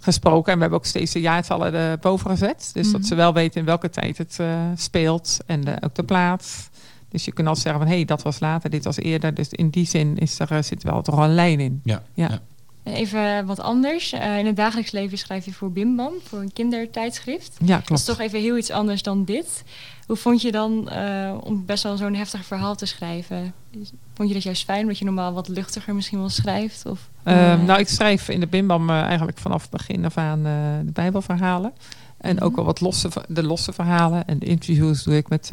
[SPEAKER 3] gesproken. En we hebben ook steeds de jaartallen erboven gezet. Dus dat
[SPEAKER 4] Mhm.
[SPEAKER 3] ze wel weten in welke tijd het speelt. En de- ook de plaats. Dus je kunt altijd zeggen van hé, hey, dat was later, dit was eerder. Dus in die zin is er, zit wel toch een lijn in.
[SPEAKER 2] Ja,
[SPEAKER 3] Ja.
[SPEAKER 2] ja.
[SPEAKER 4] En Even wat anders. Eh, in het dagelijks leven schrijf je voor Bimbam, voor een kindertijdschrift.
[SPEAKER 3] Ja,
[SPEAKER 4] Dat is
[SPEAKER 3] klopt.
[SPEAKER 4] toch even heel iets anders dan dit. Hoe vond je dan eh, om best wel zo'n heftig verhaal te schrijven? Vond je dat juist fijn, omdat je normaal wat luchtiger misschien wel schrijft? Of,
[SPEAKER 3] Ehm,
[SPEAKER 4] eh,
[SPEAKER 3] nou, ik schrijf in de Bimbam eigenlijk vanaf het begin af aan de Bijbelverhalen. En
[SPEAKER 4] Mhm.
[SPEAKER 3] ook wel wat losse, de losse verhalen. En de interviews doe ik met,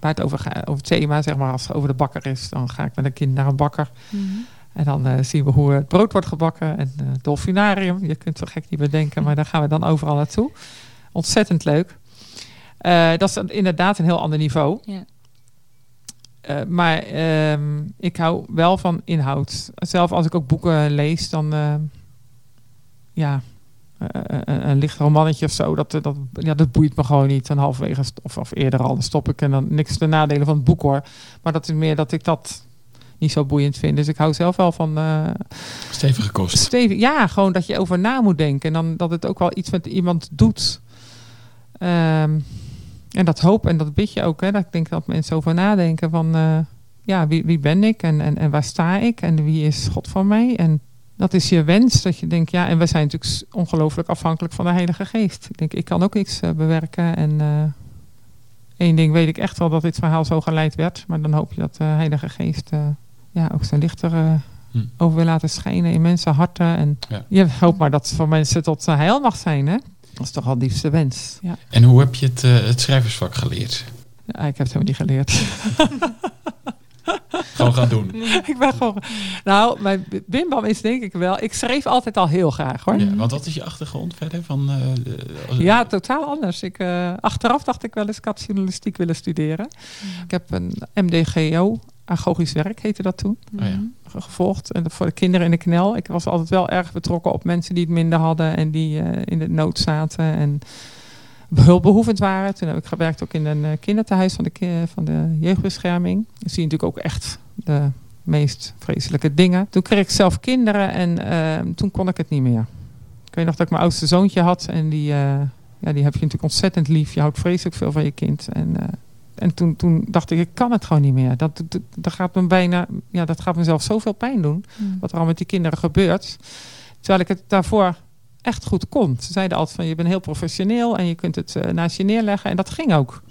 [SPEAKER 3] waar het over gaat, over het thema, zeg maar, als het over de bakker is. Dan ga ik met een kind naar een bakker.
[SPEAKER 4] mhm.
[SPEAKER 3] En dan eh, zien we hoe het brood wordt gebakken. En het dolfinarium, je kunt het zo gek niet bedenken, maar daar gaan we dan overal naartoe. Ontzettend leuk. Eh, dat is inderdaad een heel ander niveau.
[SPEAKER 4] Ja.
[SPEAKER 3] Maar ehm, ik hou wel van inhoud. Zelf als ik ook boeken lees, dan ja, een, licht romannetje of zo, dat, dat, ja, dat boeit me gewoon niet. En halverwege of, of eerder al, dan stop ik en dan niks de nadelen van het boek hoor. Maar dat is meer dat ik dat niet zo boeiend vind. Dus ik hou zelf wel van eh,
[SPEAKER 2] Stevige kost.
[SPEAKER 3] stevig. Ja, gewoon dat je over na moet denken. En dan dat het ook wel iets met iemand doet. Ehm, en dat hoop en dat bid je ook. Hè, dat ik denk dat mensen over nadenken van... eh, ja, wie, wie ben ik en, en, en waar sta ik? En wie is God voor mij? En dat is je wens. Dat je denkt, ja... En we zijn natuurlijk ongelooflijk afhankelijk van de Heilige Geest. Ik denk, ik kan ook iets eh, bewerken. En één ding weet ik echt wel dat dit verhaal zo geleid werd. Maar dan hoop je dat de Heilige Geest... ja, ook zijn licht er eh,
[SPEAKER 2] Hm.
[SPEAKER 3] over wil laten schijnen in mensen harten. En
[SPEAKER 2] Ja.
[SPEAKER 3] je hoopt maar dat het voor mensen tot eh, heil mag zijn, hè? Dat is toch al diepste wens. Ja.
[SPEAKER 2] En hoe heb je het, eh, het schrijversvak geleerd?
[SPEAKER 3] ja, ik heb het helemaal niet geleerd. (laughs)
[SPEAKER 2] Gewoon gaan doen.
[SPEAKER 3] ik ben gewoon... Nou, mijn bimbam is denk ik wel... Ik schreef altijd al heel graag, hoor.
[SPEAKER 2] Ja, want wat is je achtergrond verder? Van, eh, de- als-
[SPEAKER 3] Ja, totaal anders. Ik, eh, achteraf dacht ik wel eens, ik had journalistiek willen studeren. Ik heb een MDGO, agogisch werk heette dat toen,
[SPEAKER 2] Oh ja.
[SPEAKER 3] ge- gevolgd. En voor de kinderen in de knel. Ik was altijd wel erg betrokken op mensen die het minder hadden en die eh, in de nood zaten en hulpbehoevend waren. Toen heb ik gewerkt ook in een eh, kinderthuis van de, ki- van de jeugdbescherming. Dan zie je natuurlijk ook echt de meest vreselijke dingen. Toen kreeg ik zelf kinderen en eh, toen kon ik het niet meer. Ik weet nog dat ik mijn oudste zoontje had en die, eh, ja, die heb je natuurlijk ontzettend lief. Je houdt vreselijk veel van je kind. En, en toen, toen dacht ik, ik kan het gewoon niet meer. Dat, dat, dat gaat me bijna, ja, dat gaat mezelf zoveel pijn doen.
[SPEAKER 4] Mhm.
[SPEAKER 3] Wat er al met die kinderen gebeurt. Terwijl ik het daarvoor echt goed kon. Ze zeiden altijd van, je bent heel professioneel en je kunt het eh, naast je neerleggen. En dat ging ook.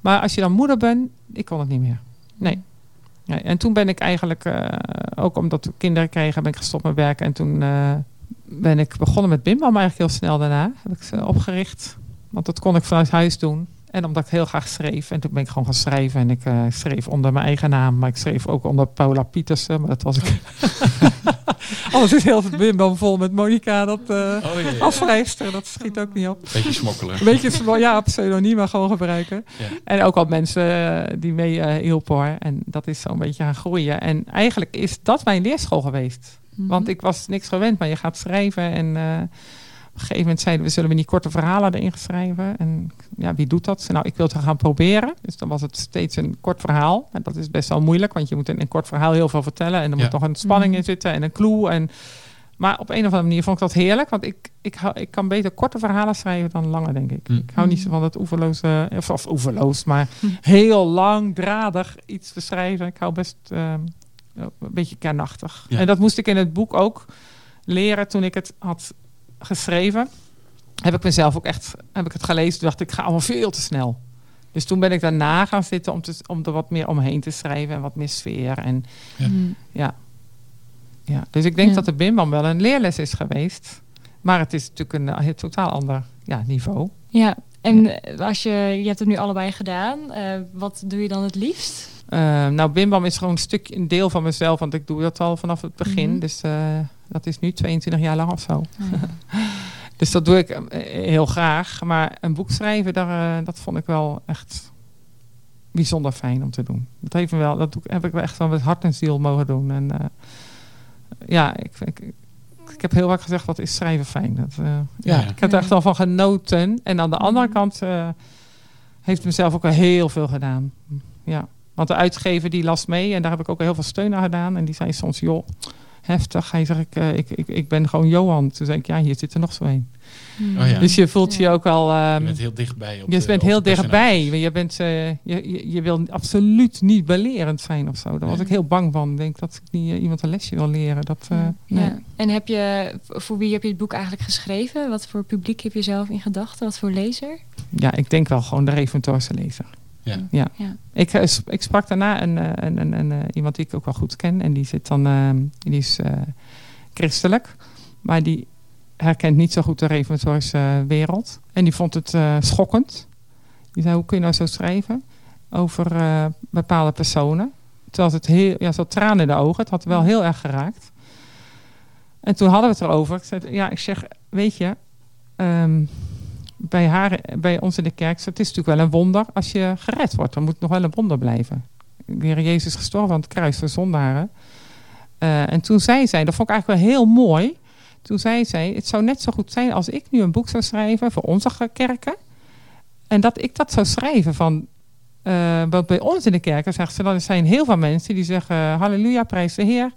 [SPEAKER 3] Maar als je dan moeder bent, ik kon het niet meer. Nee. nee. En toen ben ik eigenlijk, eh, ook omdat we kinderen kregen, ben ik gestopt met werken. En toen eh, ben ik begonnen met Bimbam eigenlijk heel snel daarna. Heb ik ze opgericht. Want dat kon ik vanuit huis doen. En omdat ik heel graag schreef. En toen ben ik gewoon gaan schrijven. En ik eh, schreef onder mijn eigen naam. Maar ik schreef ook onder Paula Pietersen. Maar dat was ik. (laughs) Anders is heel Bimbam vol met Monica. Dat eh
[SPEAKER 2] Oh,
[SPEAKER 3] als schrijfster. Dat schiet ook niet op.
[SPEAKER 2] Beetje smokkelen.
[SPEAKER 3] Een beetje sm- ja, pseudoniem gewoon gebruiken.
[SPEAKER 2] Ja.
[SPEAKER 3] En ook al mensen eh, die mee hielpen hoor. En dat is zo'n beetje gaan groeien. En eigenlijk is dat mijn leerschool geweest.
[SPEAKER 4] Mhm.
[SPEAKER 3] Want ik was niks gewend, maar je gaat schrijven. En eh, op een gegeven moment zeiden we, zullen we niet korte verhalen erin schrijven? En ja, wie doet dat? Nou, ik wil het gaan proberen. Dus dan was het steeds een kort verhaal. En dat is best wel moeilijk, want je moet in een kort verhaal heel veel vertellen. En er
[SPEAKER 2] Ja.
[SPEAKER 3] moet nog een spanning
[SPEAKER 4] Mhm.
[SPEAKER 3] in zitten en een clue. En, maar op een of andere manier vond ik dat heerlijk. Want ik, ik, kan beter korte verhalen schrijven dan lange, denk ik.
[SPEAKER 2] Mhm.
[SPEAKER 3] Ik hou niet zo van dat oeverloze, of, of oeverloos, maar (laughs)
[SPEAKER 4] Mhm.
[SPEAKER 3] heel langdradig iets beschrijven. Ik hou best ehm, een beetje kernachtig.
[SPEAKER 2] Ja.
[SPEAKER 3] En dat moest ik in het boek ook leren toen ik het had geschreven. Heb ik mezelf ook echt heb ik het gelezen. Toen dacht ik, ga allemaal veel te snel. Dus toen ben ik daarna gaan zitten om, te, om er wat meer omheen te schrijven en wat meer sfeer. En
[SPEAKER 2] Ja.
[SPEAKER 4] Mhm.
[SPEAKER 3] ja, ja. dus ik denk
[SPEAKER 4] Ja.
[SPEAKER 3] dat de Bimbam wel een leerles is geweest. Maar het is natuurlijk een, eh, totaal ander ja, niveau.
[SPEAKER 4] Ja, en als je, je hebt het nu allebei gedaan, eh, wat doe je dan het liefst?
[SPEAKER 3] Eh, nou, Bimbam is gewoon een stuk een deel van mezelf, want ik doe dat al vanaf het begin.
[SPEAKER 4] Mhm.
[SPEAKER 3] Dus eh, dat is nu 22 jaar lang of zo. (laughs) Dus dat doe ik eh, heel graag. Maar een boek schrijven, daar, eh, dat vond ik wel echt bijzonder fijn om te doen. Dat, heeft me wel, dat heb ik wel echt wel met hart en ziel mogen doen. En eh, ja, ik, ik, ik heb heel vaak gezegd, wat is schrijven fijn. Dat, eh, ja,
[SPEAKER 2] Ja.
[SPEAKER 3] Ik heb er echt wel van genoten. En aan de andere kant eh, heeft het mezelf ook wel heel veel gedaan. Ja. Want de uitgever die las mee en daar heb ik ook heel veel steun aan gedaan. En die zei soms, joh, heftig. Hij zegt, ik, eh, ik, ik, ik ben gewoon Johan. Toen zei ik, ja, hier zit er nog zo een.
[SPEAKER 2] Oh ja.
[SPEAKER 3] Dus je voelt je ook al...
[SPEAKER 2] Je
[SPEAKER 3] ehm,
[SPEAKER 2] bent heel dichtbij. Op
[SPEAKER 3] je
[SPEAKER 2] de-
[SPEAKER 3] bent
[SPEAKER 2] op
[SPEAKER 3] heel dichtbij. Je, bent, eh, je, je, je wil absoluut niet belerend zijn of zo. Daar was ik heel bang van. Ik denk dat ik niet eh, iemand een lesje wil leren. Dat, eh,
[SPEAKER 4] Ja.
[SPEAKER 3] nee.
[SPEAKER 4] Ja. En heb je, voor wie heb je het boek eigenlijk geschreven? Wat voor publiek heb je zelf in gedachten? Wat voor lezer?
[SPEAKER 3] ja, ik denk wel gewoon de Reventoorse lezer.
[SPEAKER 2] Ja.
[SPEAKER 3] Ja.
[SPEAKER 4] Ja.
[SPEAKER 3] Ik, eh, ik sprak daarna een, eh, een, een, een, eh, iemand die ik ook wel goed ken. En die zit dan, eh, die is eh, christelijk. Maar die herkent niet zo goed de eh, wereld. En die vond het eh, schokkend. Die zei, hoe kun je nou zo schrijven over eh, bepaalde personen? Terwijl het heel, ja, zo tranen in de ogen. Het had wel heel erg geraakt. En toen hadden we het erover. Ik zei, ja, ik zeg, weet je, ehm, bij, haar, bij ons in de kerk, het is natuurlijk wel een wonder als je gered wordt. Dan moet nog wel een wonder blijven. De Jezus gestorven aan het kruis voor zondaren. Eh, en toen zei zij, dat vond ik eigenlijk wel heel mooi. Toen zei zij, het zou net zo goed zijn als ik nu een boek zou schrijven voor onze kerken. En dat ik dat zou schrijven van, eh, wat bij ons in de kerken zegt ze, dan zijn heel veel mensen die zeggen, halleluja, prijs de Heer.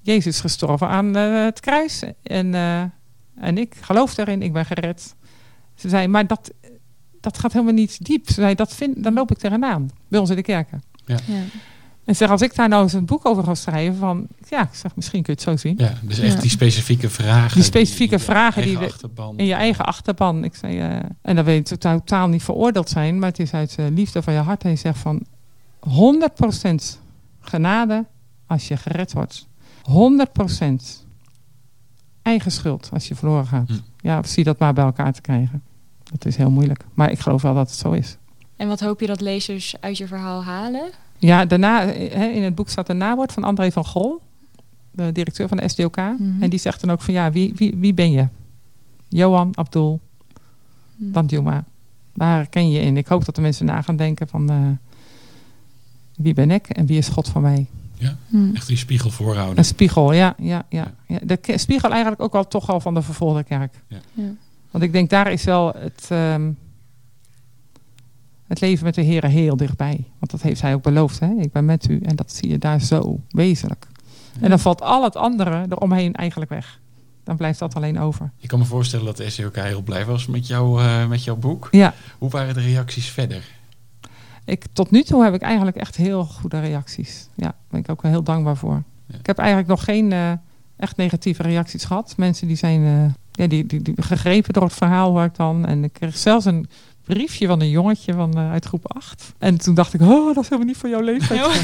[SPEAKER 3] Jezus gestorven aan eh, het kruis. En, en ik geloof erin, ik ben gered. Ze zei, maar dat, dat gaat helemaal niet diep. Ze zei, dat vind, dan loop ik tegenaan bij ons in de kerken.
[SPEAKER 4] Ja.
[SPEAKER 3] En ze zegt, als ik daar nou eens een boek over ga schrijven, van ja, ik zeg, misschien kun je het zo zien.
[SPEAKER 2] Ja, dus echt
[SPEAKER 3] Ja.
[SPEAKER 2] die specifieke vragen.
[SPEAKER 3] Die specifieke
[SPEAKER 2] in je
[SPEAKER 3] vragen die
[SPEAKER 2] eigen
[SPEAKER 3] we-
[SPEAKER 2] achterban-
[SPEAKER 3] In je eigen achterban. Ik zei, eh, en dan wil je totaal, totaal niet veroordeeld zijn, maar het is uit eh, liefde van je hart. En je zegt van 100% genade als je gered wordt. 100% eigen schuld als je verloren gaat.
[SPEAKER 2] Hm.
[SPEAKER 3] Ja, zie dat maar bij elkaar te krijgen. Dat is heel moeilijk. Maar ik geloof wel dat het zo is.
[SPEAKER 4] En wat hoop je dat lezers uit je verhaal halen?
[SPEAKER 3] Ja, daarna, hè, in het boek staat een nawoord van André van Grol, de directeur van de SDOK.
[SPEAKER 4] Mhm.
[SPEAKER 3] En die zegt dan ook van ja, wie, wie, wie ben je? Johan, Abdul,
[SPEAKER 4] Hm.
[SPEAKER 3] Danjuma. Waar herken je in? Ik hoop dat de mensen na gaan denken van eh, wie ben ik en wie is God van mij?
[SPEAKER 4] Hm.
[SPEAKER 2] Echt die spiegel voorhouden.
[SPEAKER 3] Een spiegel, ja. ja, ja, ja. De spiegel eigenlijk ook wel toch al van de vervolgde kerk.
[SPEAKER 4] Ja.
[SPEAKER 3] Want ik denk daar is wel het, ehm, het leven met de Heer heel dichtbij. Want dat heeft hij ook beloofd. Hè? Ik ben met u en dat zie je daar zo wezenlijk. En dan valt al het andere eromheen eigenlijk weg. Dan blijft dat alleen over.
[SPEAKER 2] Ik kan me voorstellen dat de SEOK heel blij was met, jou, eh, met jouw boek.
[SPEAKER 3] Ja,
[SPEAKER 2] Hoe waren de reacties verder?
[SPEAKER 3] Ik, tot nu toe heb ik eigenlijk echt heel goede reacties. Ja, daar ben ik ook wel heel dankbaar voor.
[SPEAKER 2] Ja.
[SPEAKER 3] Ik heb eigenlijk nog geen eh, echt negatieve reacties gehad. Mensen die zijn eh, ja, die, die, die gegrepen door het verhaal hoor ik dan. En ik kreeg zelfs een briefje van een jongetje van, eh, uit groep 8. En toen dacht ik, oh, dat is helemaal niet voor jouw leeftijd.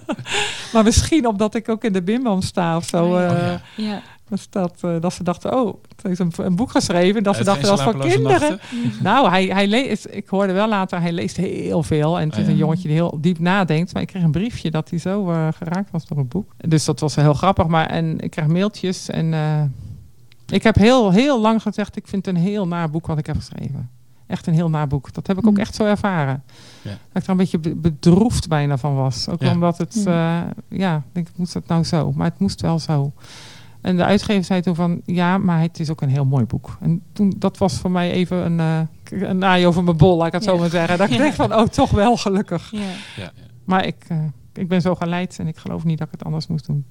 [SPEAKER 3] (laughs) maar misschien omdat ik ook in de bimbam sta of zo.
[SPEAKER 4] Oh ja.
[SPEAKER 3] Was dat, eh, dat ze dachten, oh, het heeft een, een boek geschreven. Dat ze dachten, dat is voor kinderen.
[SPEAKER 2] nachten?
[SPEAKER 3] Nou, hij, hij leest, ik hoorde wel later, hij leest heel veel. En het is
[SPEAKER 2] ja.
[SPEAKER 3] een jongetje die heel diep nadenkt. Maar ik kreeg een briefje dat hij zo eh, geraakt was door het boek. Dus dat was heel grappig. Maar en ik kreeg mailtjes. En eh, ik heb heel, heel lang gezegd, ik vind het een heel naar boek wat ik heb geschreven. Echt een heel naar boek. Dat heb ik ook
[SPEAKER 4] Mm.
[SPEAKER 3] echt zo ervaren.
[SPEAKER 2] Ja.
[SPEAKER 3] Dat ik er een beetje be- bedroefd bijna van was. Ook
[SPEAKER 2] Ja.
[SPEAKER 3] omdat het,
[SPEAKER 4] Ja.
[SPEAKER 3] eh, ja, ik denk, moest het nou zo? Maar het moest wel zo. En de uitgever zei toen van, ja, maar het is ook een heel mooi boek. En toen, dat was voor mij even een, eh een naai over mijn bol, laat ik het zo maar zeggen. Dat ik van, oh, toch wel gelukkig.
[SPEAKER 4] Ja.
[SPEAKER 2] Ja, ja.
[SPEAKER 3] Maar ik, eh, ik ben zo geleid en ik geloof niet dat ik het anders moest doen.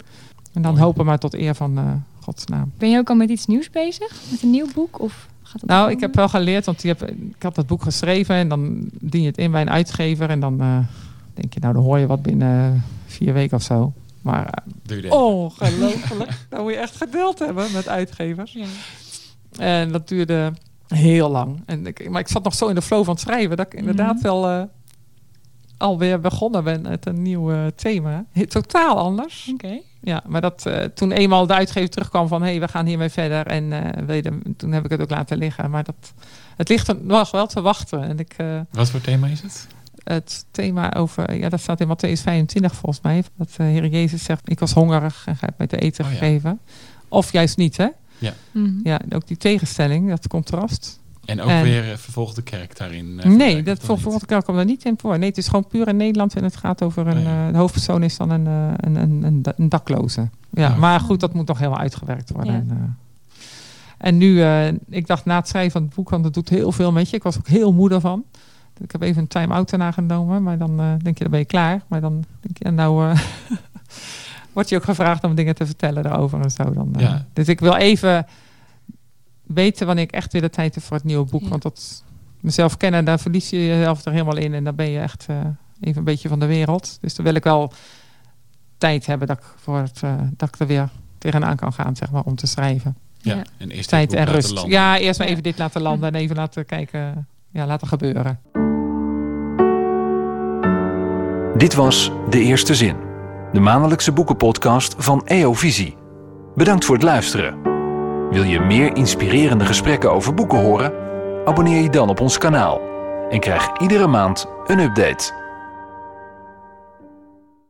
[SPEAKER 3] En dan
[SPEAKER 2] Mooi.
[SPEAKER 3] hopen maar tot eer van eh, Gods naam.
[SPEAKER 4] Ben je ook al met iets nieuws bezig? Met een nieuw boek? Of gaat
[SPEAKER 3] Nou, ik heb wel geleerd, want die heb, ik had dat boek geschreven en dan dien je het in bij een uitgever. En dan eh, denk je, nou, dan hoor je wat binnen vier weken of zo. Maar
[SPEAKER 2] even.
[SPEAKER 3] ongelooflijk. (laughs) dan moet je echt geduld hebben met uitgevers.
[SPEAKER 4] Ja.
[SPEAKER 3] En dat duurde heel lang. En ik, maar ik zat nog zo in de flow van het schrijven dat ik inderdaad
[SPEAKER 4] Mhm.
[SPEAKER 3] wel eh, alweer begonnen ben met een nieuw eh, thema. He- Totaal anders.
[SPEAKER 4] Oké.
[SPEAKER 3] Ja, maar dat, eh, toen eenmaal de uitgever terugkwam van hé, hey, we gaan hiermee verder. En eh, wil je toen heb ik het ook laten liggen. Maar dat, het ligt er nog wel te wachten. En ik, eh,
[SPEAKER 2] Wat voor thema is het?
[SPEAKER 3] Het thema over, ja, dat staat in Matthäus 25 volgens mij. Dat de Heer Jezus zegt, ik was hongerig en hebt mij te eten
[SPEAKER 2] Oh ja.
[SPEAKER 3] gegeven. Of juist niet, hè?
[SPEAKER 4] Mhm.
[SPEAKER 3] Ja, ook die tegenstelling, dat contrast.
[SPEAKER 2] En ook
[SPEAKER 3] En-
[SPEAKER 2] weer eh, vervolgde kerk daarin. eh,
[SPEAKER 3] nee, dat volgende keer komt er niet in voor. Nee, het is gewoon puur in Nederland en het gaat over een.
[SPEAKER 2] Oh ja.
[SPEAKER 3] eh, de hoofdpersoon is dan een, een, een, een, da- een dakloze. Ja,
[SPEAKER 2] Ja.
[SPEAKER 3] maar goed, dat moet nog helemaal uitgewerkt worden.
[SPEAKER 4] Ja.
[SPEAKER 3] En, eh, en nu, eh, ik dacht na het schrijven van het boek, want het doet heel veel met je. Ik was ook heel moe daarvan. Ik heb even een time-out daarna genomen, maar dan eh, denk je, dan ben je klaar. Maar dan denk je, en nou eh (laughs) word je ook gevraagd om dingen te vertellen daarover en zo. Dan, eh.
[SPEAKER 2] Ja.
[SPEAKER 3] Dus ik wil even weten wanneer ik echt weer de tijd heb voor het nieuwe boek.
[SPEAKER 4] Ja.
[SPEAKER 3] Want dat mezelf kennen, daar verlies je jezelf er helemaal in. En dan ben je echt eh, even een beetje van de wereld. Dus dan wil ik wel tijd hebben dat ik, voor het, dat ik er weer tegenaan kan gaan, zeg maar, om te schrijven.
[SPEAKER 2] Ja,
[SPEAKER 4] Ja.
[SPEAKER 2] en eerst
[SPEAKER 3] Tijd en rust. Ja, eerst maar
[SPEAKER 4] Ja.
[SPEAKER 3] even dit laten landen en even laten kijken, ja, laten gebeuren.
[SPEAKER 1] Dit was De Eerste Zin, de maandelijkse boekenpodcast van EO Visie. Bedankt voor het luisteren. Wil je meer inspirerende gesprekken over boeken horen? Abonneer je dan op ons kanaal en krijg iedere maand een update.